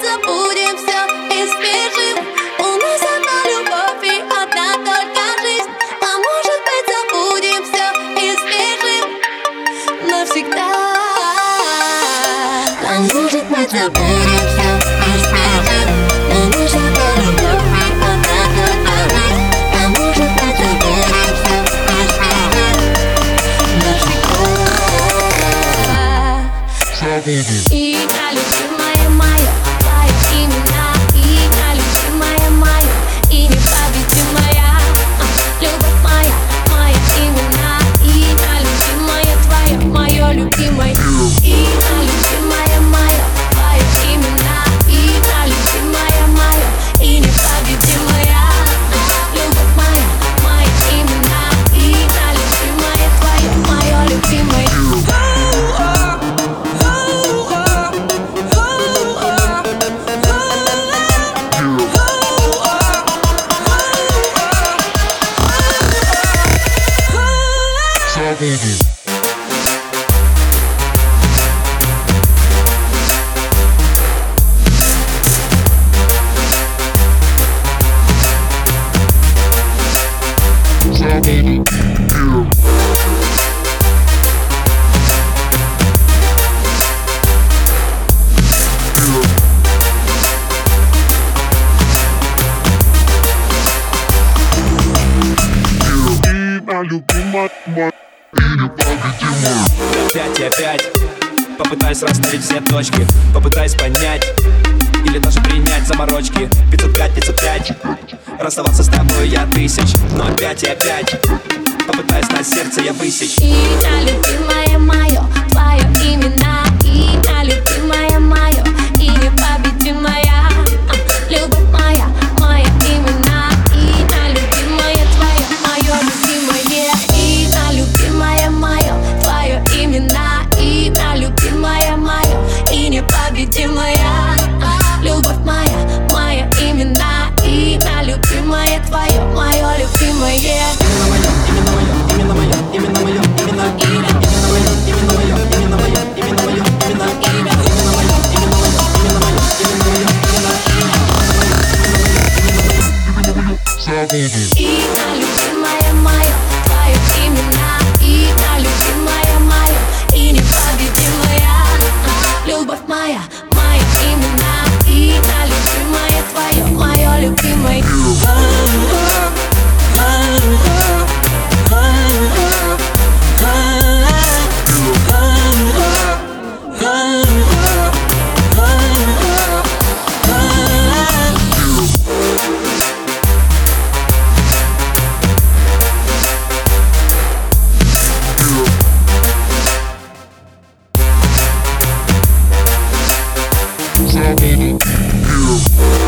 забудем все и спешим У нас одна любовь и одна только жизнь. А может быть забудем все и спешим навсегда. А может мы забудем все и спешим У А может мы забудем все и спешим навсегда. И я лечу ages. Look at my, my. Опять и опять Попытаюсь расставить все точки Попытаюсь понять Или даже принять заморочки. 505, 505 Расставаться с тобой я тысяч Но опять и опять Попытаюсь на сердце я высечь. И я любила Salvador. cause I wanna here.